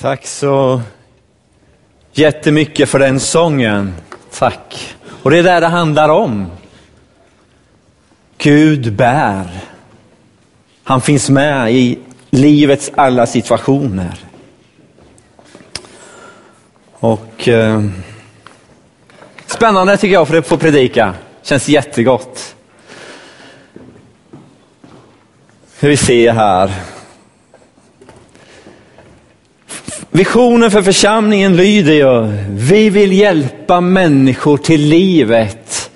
Tack så jättemycket för den sången. Tack. Och det är det det handlar om. Gud bär. Han finns med i livets alla situationer. Och eh, Spännande tycker jag för att få predika. Känns jättegott. Ska vi ser här. Visionen för församlingen lyder ju, vi vill hjälpa människor till livet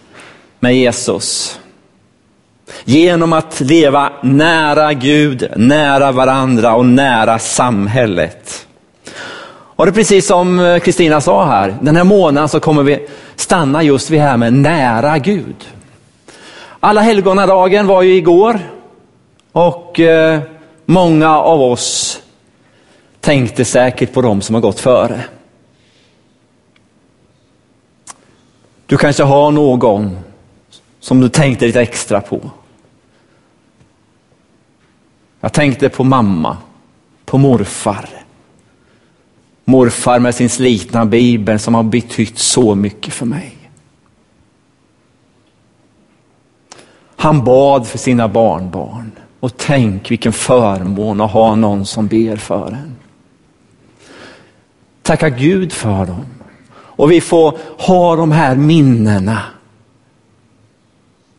med Jesus. Genom att leva nära Gud, nära varandra och nära samhället. Och det är precis som eh, Kristina sa här, den här månaden så kommer vi stanna just vid här med nära Gud. Alla helgonadagen var ju igår och eh, många av oss tänkte säkert på dem som har gått före. Du kanske har någon som du tänkte lite extra på. Jag tänkte på mamma, på morfar. Morfar med sin slitna bibel som har betytt så mycket för mig. Han bad för sina barnbarn och tänk vilken förmån att ha någon som ber för en. Tacka Gud för dem. Och vi får ha de här minnena.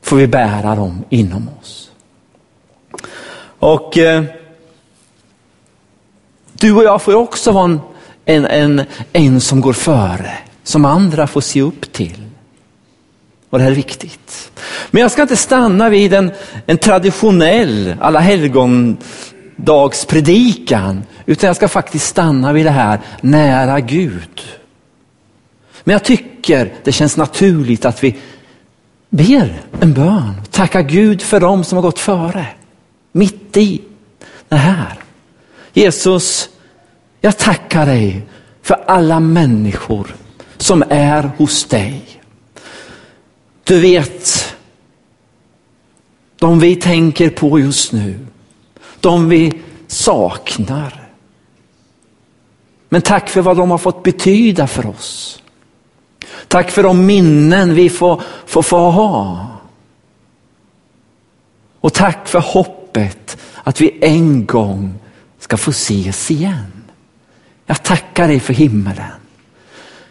Får vi bära dem inom oss. Och eh, du och jag får också vara en, en, en, en som går före, som andra får se upp till. Och det här är viktigt. Men jag ska inte stanna vid en, en traditionell alla helgon dagspredikan. utan jag ska faktiskt stanna vid det här nära Gud. Men jag tycker det känns naturligt att vi ber en bön, Tacka Gud för dem som har gått före, mitt i det här. Jesus, jag tackar dig för alla människor som är hos dig. Du vet, de vi tänker på just nu, de vi saknar. Men tack för vad de har fått betyda för oss. Tack för de minnen vi får, får, får ha. Och tack för hoppet att vi en gång ska få ses igen. Jag tackar dig för himmelen.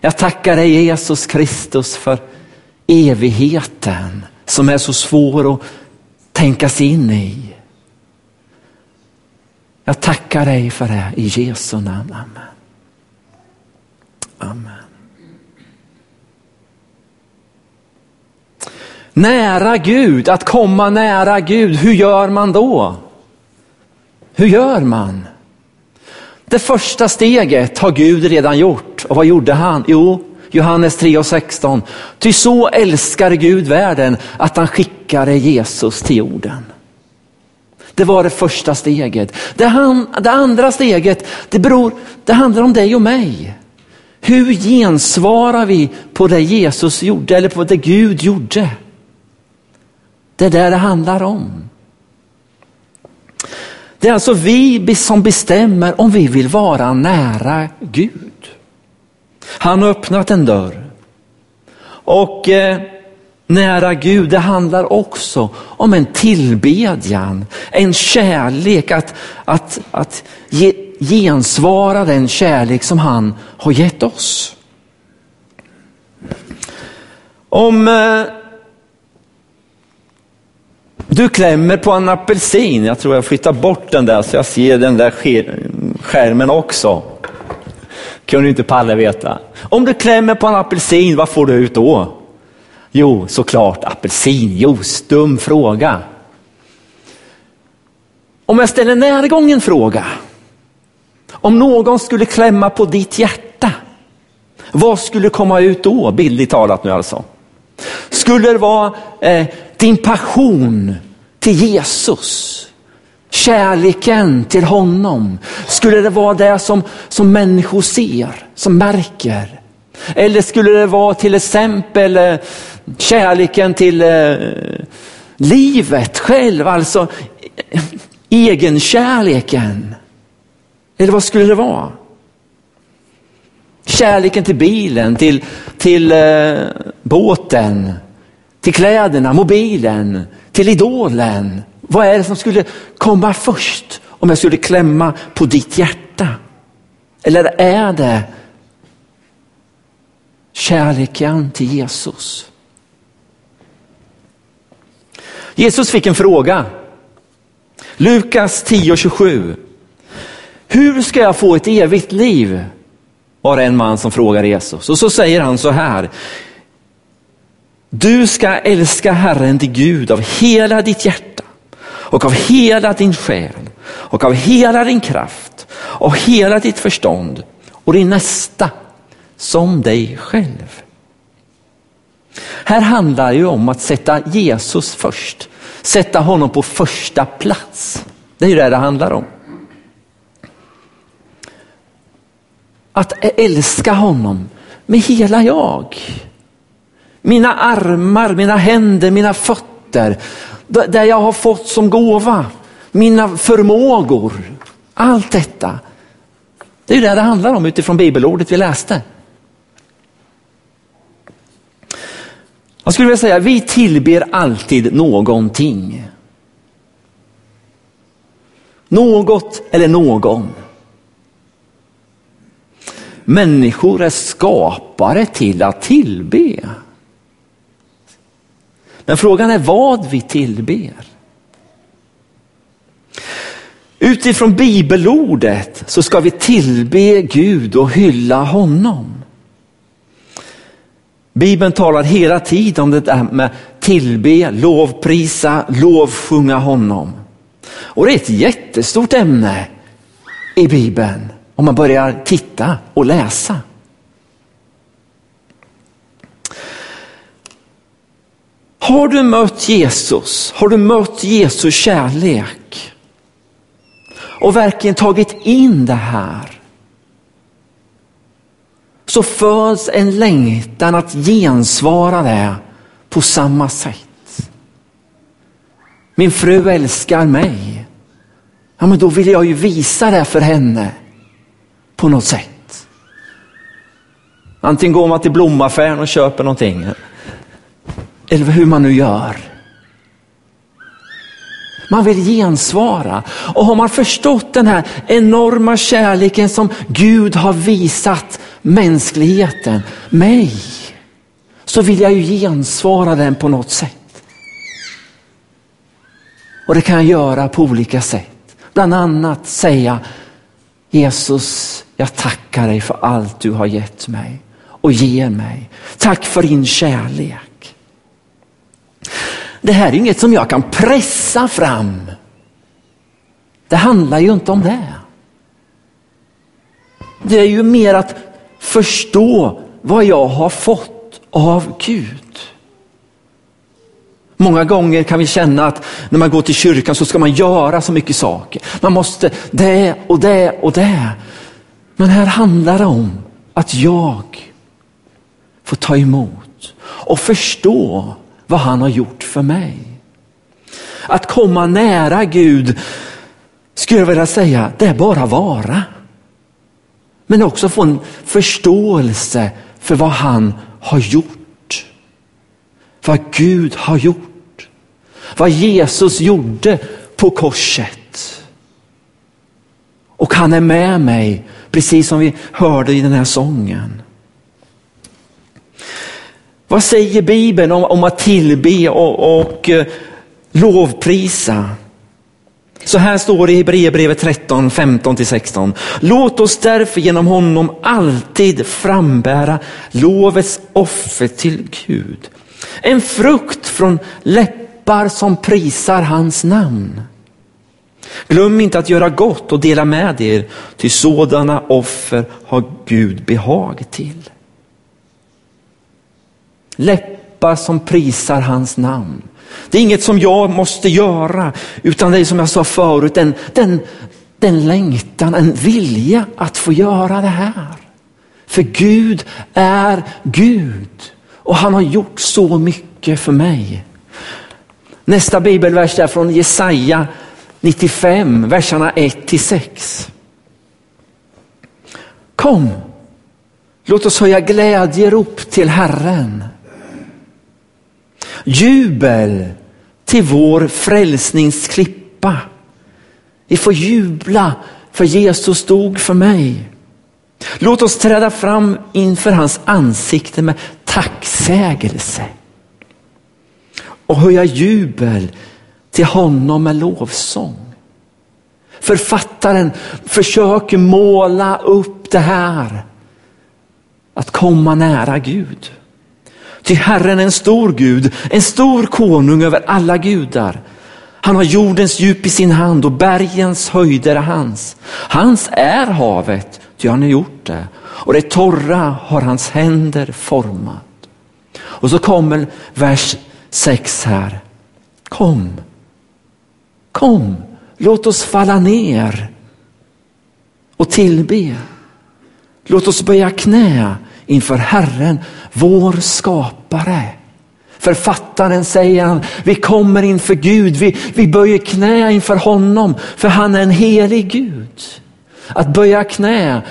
Jag tackar dig Jesus Kristus för evigheten som är så svår att tänka sig in i. Jag tackar dig för det i Jesu namn. Amen. Amen. Nära Gud, att komma nära Gud, hur gör man då? Hur gör man? Det första steget har Gud redan gjort. Och vad gjorde han? Jo, Johannes 3 och 16. Ty så älskar Gud världen att han skickade Jesus till jorden. Det var det första steget. Det, han, det andra steget, det, beror, det handlar om dig och mig. Hur gensvarar vi på det Jesus gjorde eller på det Gud gjorde? Det är det det handlar om. Det är alltså vi som bestämmer om vi vill vara nära Gud. Han har öppnat en dörr. Och eh, nära Gud, det handlar också om en tillbedjan, en kärlek, att, att, att ge, gensvara den kärlek som han har gett oss. Om eh, du klämmer på en apelsin, jag tror jag flyttar bort den där så jag ser den där skärmen också. Kunde inte Palle veta. Om du klämmer på en apelsin, vad får du ut då? Jo, såklart apelsinjuice. Dum fråga. Om jag ställer en närgången fråga. Om någon skulle klämma på ditt hjärta, vad skulle komma ut då, bildligt talat nu alltså? Skulle det vara eh, din passion till Jesus? Kärleken till honom? Skulle det vara det som, som människor ser, som märker? Eller skulle det vara till exempel eh, kärleken till eh, livet själv, alltså eh, egenkärleken? Eller vad skulle det vara? Kärleken till bilen, till, till eh, båten, till kläderna, mobilen, till idolen. Vad är det som skulle komma först om jag skulle klämma på ditt hjärta? Eller är det kärleken till Jesus? Jesus fick en fråga. Lukas 10.27. Hur ska jag få ett evigt liv? Var det en man som frågar Jesus. Och så säger han så här. Du ska älska Herren din Gud av hela ditt hjärta och av hela din själ och av hela din kraft och hela ditt förstånd och din nästa som dig själv. Här handlar det ju om att sätta Jesus först, sätta honom på första plats. Det är ju det det handlar om. Att älska honom med hela jag. Mina armar, mina händer, mina fötter, Det jag har fått som gåva, mina förmågor, allt detta. Det är ju det det handlar om utifrån bibelordet vi läste. Jag skulle vilja säga, vi tillber alltid någonting. Något eller någon. Människor är skapare till att tillbe. Men frågan är vad vi tillber. Utifrån bibelordet så ska vi tillbe Gud och hylla honom. Bibeln talar hela tiden om det där med tillbe, lovprisa, lovsjunga honom. Och det är ett jättestort ämne i Bibeln om man börjar titta och läsa. Har du mött Jesus? Har du mött Jesus kärlek? Och verkligen tagit in det här? Så föds en längtan att gensvara det på samma sätt. Min fru älskar mig. Ja, men då vill jag ju visa det för henne på något sätt. Antingen går man till blomaffären och köper någonting. Eller hur man nu gör. Man vill gensvara. Och har man förstått den här enorma kärleken som Gud har visat mänskligheten, mig, så vill jag ju gensvara den på något sätt. Och det kan jag göra på olika sätt. Bland annat säga Jesus, jag tackar dig för allt du har gett mig och ger mig. Tack för din kärlek. Det här är inget som jag kan pressa fram. Det handlar ju inte om det. Det är ju mer att förstå vad jag har fått av Gud. Många gånger kan vi känna att när man går till kyrkan så ska man göra så mycket saker. Man måste det och det och det. Men här handlar det om att jag får ta emot och förstå vad han har gjort för mig. Att komma nära Gud, skulle jag vilja säga, det är bara vara. Men också få en förståelse för vad han har gjort. Vad Gud har gjort. Vad Jesus gjorde på korset. Och han är med mig, precis som vi hörde i den här sången. Vad säger Bibeln om, om att tillbe och, och eh, lovprisa? Så här står det i Hebreerbrevet 13, 15-16. Låt oss därför genom honom alltid frambära lovets offer till Gud. En frukt från läppar som prisar hans namn. Glöm inte att göra gott och dela med er, till sådana offer har Gud behag till. Läppar som prisar hans namn. Det är inget som jag måste göra, utan det är som jag sa förut, den, den, den längtan, en vilja att få göra det här. För Gud är Gud och han har gjort så mycket för mig. Nästa bibelvers är från Jesaja 95, verserna 1 till 6. Kom, Låt oss höja glädjerop till Herren. Jubel till vår frälsningsklippa. Vi får jubla för Jesus dog för mig. Låt oss träda fram inför hans ansikte med tacksägelse och höja jubel till honom med lovsång. Författaren försöker måla upp det här, att komma nära Gud. Till Herren är en stor Gud, en stor konung över alla gudar. Han har jordens djup i sin hand och bergens höjder är hans. Hans är havet, ty han har gjort det. Och det torra har hans händer format. Och så kommer vers 6 här. Kom, kom, låt oss falla ner och tillbe. Låt oss böja knä inför Herren, vår skapare. Författaren säger han, vi kommer inför Gud, vi, vi böjer knä inför honom, för han är en helig Gud. Att böja knä,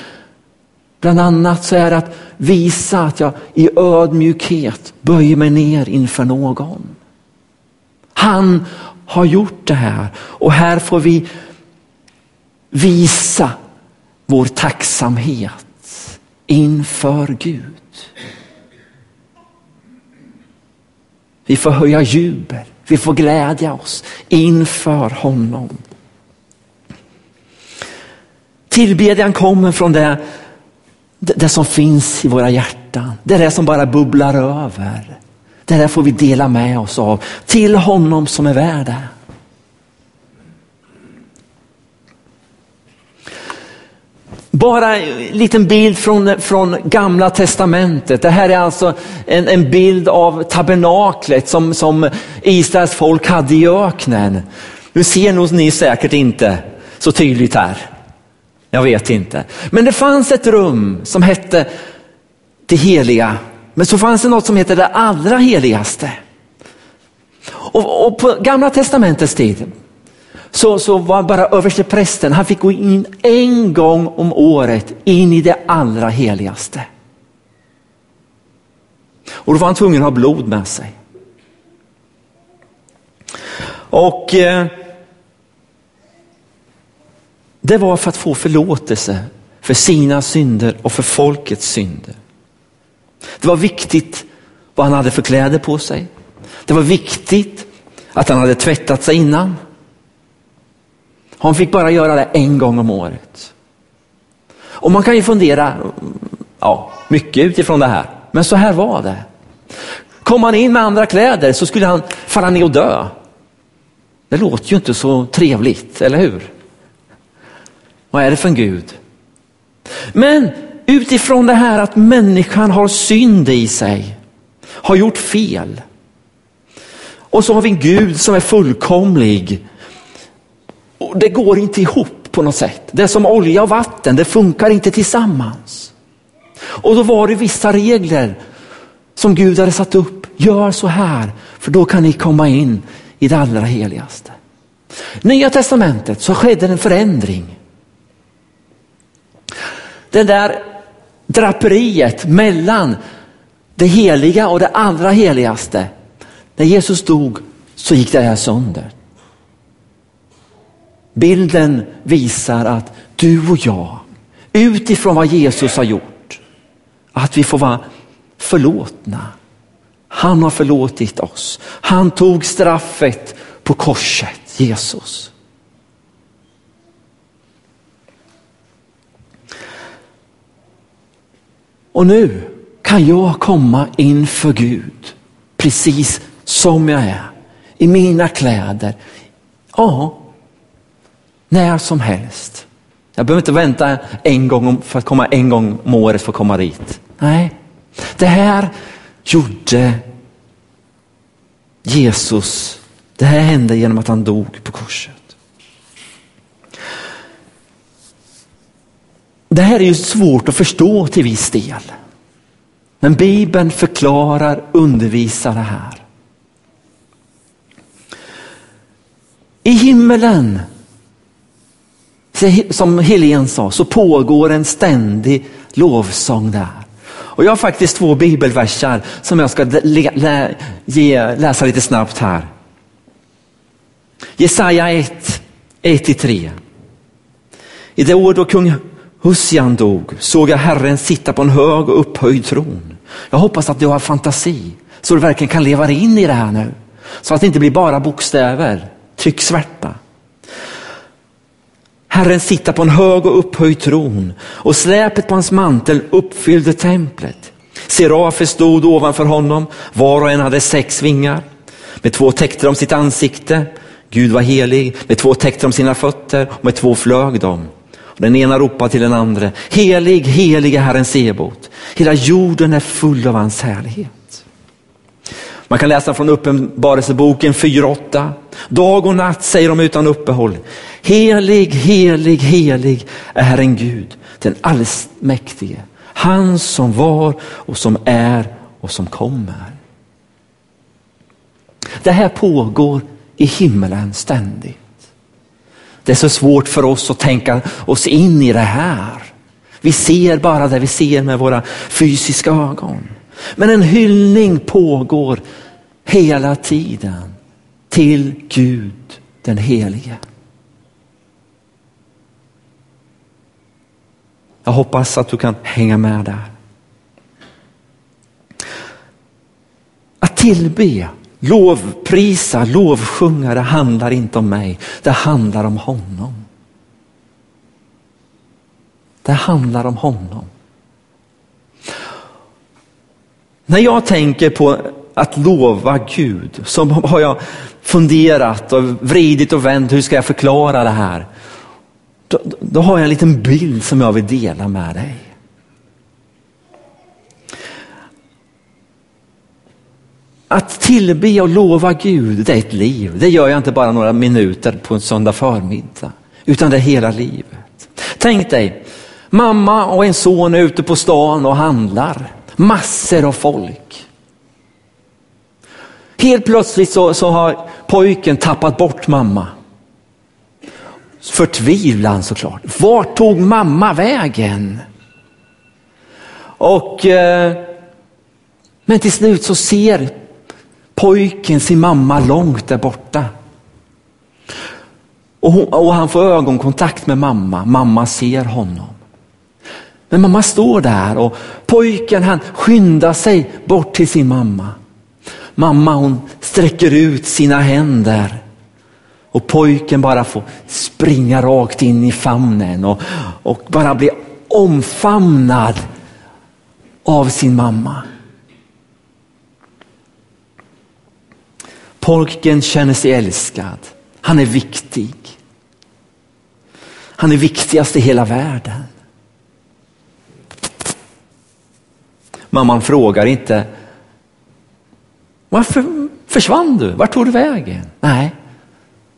bland annat så är det att visa att jag i ödmjukhet böjer mig ner inför någon. Han har gjort det här och här får vi visa vår tacksamhet inför Gud. Vi får höja jubel, vi får glädja oss inför honom. Tillbedjan kommer från det, det som finns i våra hjärtan. Det är det som bara bubblar över. Det där får vi dela med oss av till honom som är värd det. Bara en liten bild från, från gamla testamentet. Det här är alltså en, en bild av tabernaklet som, som Israels folk hade i öknen. Nu ser nog ni säkert inte så tydligt här. Jag vet inte. Men det fanns ett rum som hette det heliga. Men så fanns det något som hette det allra heligaste. Och, och på gamla testamentets tid så, så var bara översteprästen, han fick gå in en gång om året in i det allra heligaste. Och då var han tvungen att ha blod med sig. Och eh, det var för att få förlåtelse för sina synder och för folkets synder. Det var viktigt vad han hade för kläder på sig. Det var viktigt att han hade tvättat sig innan. Han fick bara göra det en gång om året. Och man kan ju fundera ja, mycket utifrån det här, men så här var det. Kom han in med andra kläder så skulle han falla ner och dö. Det låter ju inte så trevligt, eller hur? Vad är det för en Gud? Men utifrån det här att människan har synd i sig, har gjort fel. Och så har vi en Gud som är fullkomlig, och det går inte ihop på något sätt. Det är som olja och vatten, det funkar inte tillsammans. Och då var det vissa regler som Gud hade satt upp. Gör så här, för då kan ni komma in i det allra heligaste. Nya testamentet så skedde en förändring. Det där draperiet mellan det heliga och det allra heligaste. När Jesus dog så gick det här sönder. Bilden visar att du och jag, utifrån vad Jesus har gjort, att vi får vara förlåtna. Han har förlåtit oss. Han tog straffet på korset, Jesus. Och nu kan jag komma inför Gud precis som jag är, i mina kläder. Ja, när som helst. Jag behöver inte vänta en gång för att komma en gång om året för att komma dit. Nej, det här gjorde Jesus. Det här hände genom att han dog på korset. Det här är ju svårt att förstå till viss del. Men Bibeln förklarar, undervisar det här. I himmelen som Helene sa, så pågår en ständig lovsång där. Och jag har faktiskt två bibelversar som jag ska lä lä ge, läsa lite snabbt här. Jesaja 1, 1-3. I det år då kung Husian dog såg jag Herren sitta på en hög och upphöjd tron. Jag hoppas att du har fantasi så du verkligen kan leva in i det här nu. Så att det inte blir bara bokstäver, trycksvärta. Herren sitter på en hög och upphöjd tron och släpet på hans mantel uppfyllde templet. Serafer stod ovanför honom, var och en hade sex vingar. Med två täckte de sitt ansikte, Gud var helig, med två täckte de sina fötter och med två flög de. Den ena ropade till den andra, helig, helig är Herren Sebot. Hela jorden är full av hans härlighet. Man kan läsa från Uppenbarelseboken 4.8. Dag och natt säger de utan uppehåll. Helig, helig, helig är Herren Gud, den allsmäktige. Han som var och som är och som kommer. Det här pågår i himmelen ständigt. Det är så svårt för oss att tänka oss in i det här. Vi ser bara det vi ser med våra fysiska ögon. Men en hyllning pågår hela tiden till Gud den helige. Jag hoppas att du kan hänga med där. Att tillbe, lovprisa, lovsjunga, det handlar inte om mig. Det handlar om honom. Det handlar om honom. När jag tänker på att lova Gud så har jag funderat och vridit och vänt. Hur ska jag förklara det här? Då, då har jag en liten bild som jag vill dela med dig. Att tillbe och lova Gud, det är ett liv. Det gör jag inte bara några minuter på en söndag förmiddag, utan det är hela livet. Tänk dig, mamma och en son är ute på stan och handlar. Massor av folk. Helt plötsligt så, så har pojken tappat bort mamma. Förtvivlan såklart. Vart tog mamma vägen? Och, eh, men till slut så ser pojken sin mamma långt där borta. Och, hon, och han får ögonkontakt med mamma. Mamma ser honom. Men mamma står där och pojken han skyndar sig bort till sin mamma. Mamma hon sträcker ut sina händer och pojken bara får springa rakt in i famnen och, och bara bli omfamnad av sin mamma. Pojken känner sig älskad. Han är viktig. Han är viktigast i hela världen. Mamman frågar inte, varför försvann du? Vart tog du vägen? Nej,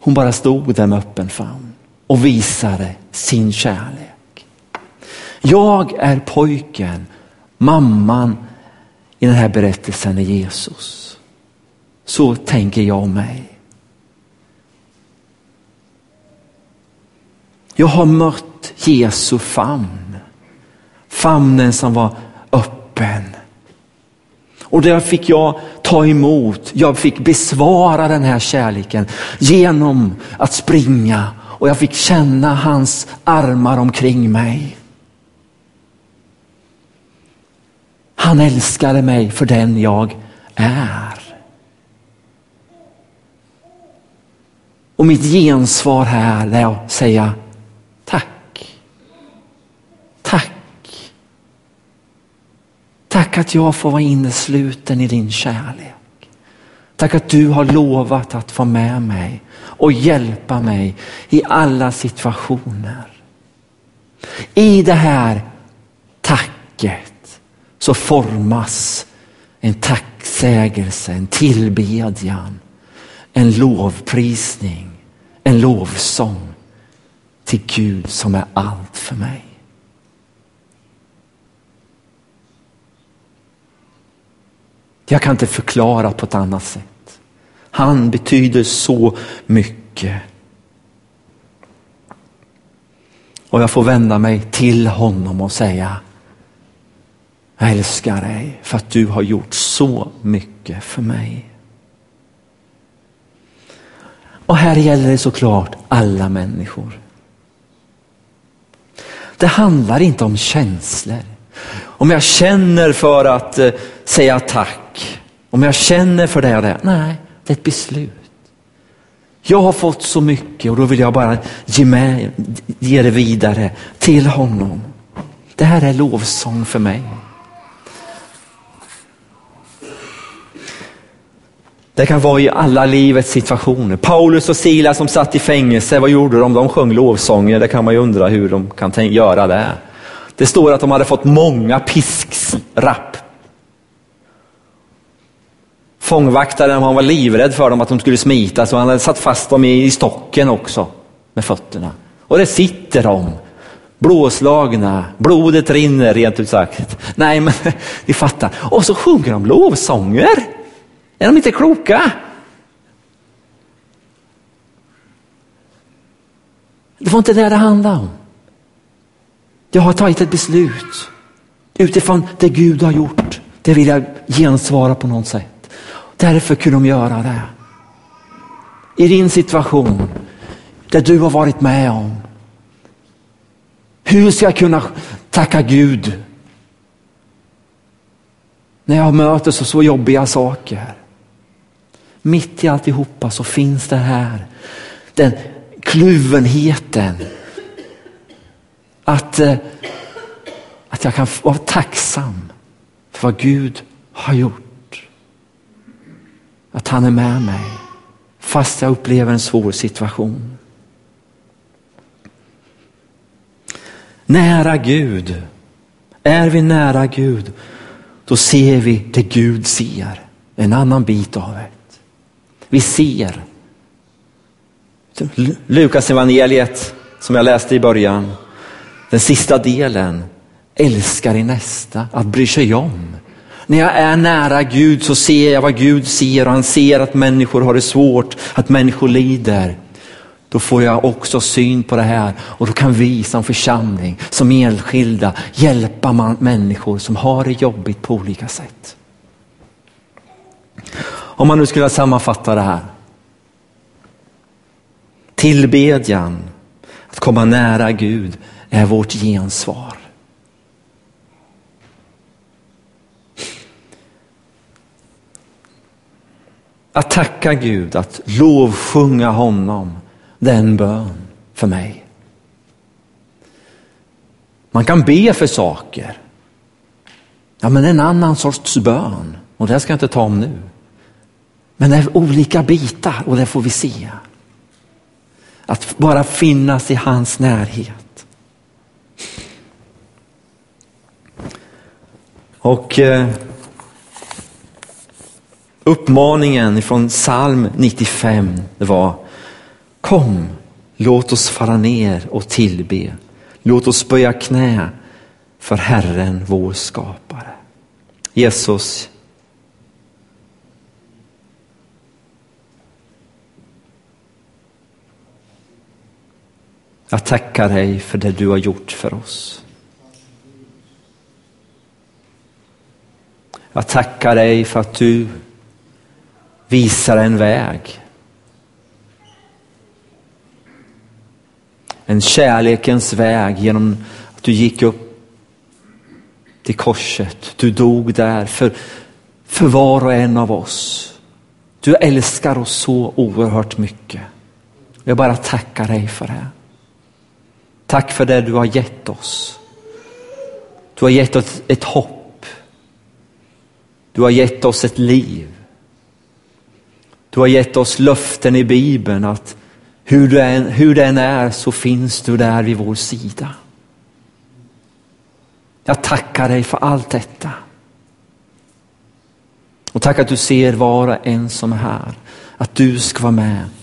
hon bara stod där med öppen famn och visade sin kärlek. Jag är pojken, mamman i den här berättelsen är Jesus. Så tänker jag om mig. Jag har mött Jesu famn. Famnen som var öppen. Och där fick jag ta emot, jag fick besvara den här kärleken genom att springa och jag fick känna hans armar omkring mig. Han älskade mig för den jag är. Och mitt gensvar här är att säga tack. Tack. Tack att jag får vara innesluten i din kärlek. Tack att du har lovat att vara med mig och hjälpa mig i alla situationer. I det här tacket så formas en tacksägelse, en tillbedjan, en lovprisning, en lovsång till Gud som är allt för mig. Jag kan inte förklara på ett annat sätt. Han betyder så mycket. Och jag får vända mig till honom och säga Jag älskar dig för att du har gjort så mycket för mig. Och här gäller det såklart alla människor. Det handlar inte om känslor. Om jag känner för att eh, säga tack, om jag känner för det och det. Nej, det är ett beslut. Jag har fått så mycket och då vill jag bara ge, med, ge det vidare till honom. Det här är lovsång för mig. Det kan vara i alla livets situationer. Paulus och Silas som satt i fängelse, vad gjorde de? De sjöng lovsånger. Det kan man ju undra hur de kan göra det. Det står att de hade fått många piskrapp. Fångvaktaren han var livrädd för dem att de skulle smita så han hade satt fast dem i stocken också med fötterna. Och det sitter de blåslagna, blodet rinner rent ut sagt. Nej men ni fattar. Och så sjunger de lovsånger. Är de inte kloka? Det var inte det det handlade om. Jag har tagit ett beslut utifrån det Gud har gjort. Det vill jag gensvara på något sätt. Därför kunde de göra det. I din situation, det du har varit med om. Hur ska jag kunna tacka Gud när jag möter så, så jobbiga saker? Mitt i alltihopa så finns det här, den kluvenheten. Att, eh, att jag kan vara tacksam för vad Gud har gjort. Att han är med mig fast jag upplever en svår situation. Nära Gud. Är vi nära Gud, då ser vi det Gud ser. En annan bit av det. Vi ser. Lukas evangeliet som jag läste i början, den sista delen, älskar i nästa, att bry sig om. När jag är nära Gud så ser jag vad Gud ser och han ser att människor har det svårt, att människor lider. Då får jag också syn på det här och då kan vi som församling, som enskilda hjälpa människor som har det jobbigt på olika sätt. Om man nu skulle sammanfatta det här. Tillbedjan, att komma nära Gud, är vårt gensvar. Att tacka Gud, att lovsjunga honom, det är en bön för mig. Man kan be för saker. Ja, men en annan sorts bön och det ska jag inte ta om nu. Men det är olika bitar och det får vi se. Att bara finnas i hans närhet. Och eh, uppmaningen från psalm 95 var Kom, låt oss falla ner och tillbe. Låt oss böja knä för Herren vår skapare. Jesus, Jag tackar dig för det du har gjort för oss. Jag tackar dig för att du visar en väg. En kärlekens väg genom att du gick upp till korset. Du dog där för, för var och en av oss. Du älskar oss så oerhört mycket. Jag bara tackar dig för det. Tack för det du har gett oss. Du har gett oss ett hopp. Du har gett oss ett liv. Du har gett oss löften i Bibeln att hur, du än, hur det än är så finns du där vid vår sida. Jag tackar dig för allt detta. Och tack att du ser var och en som är här. Att du ska vara med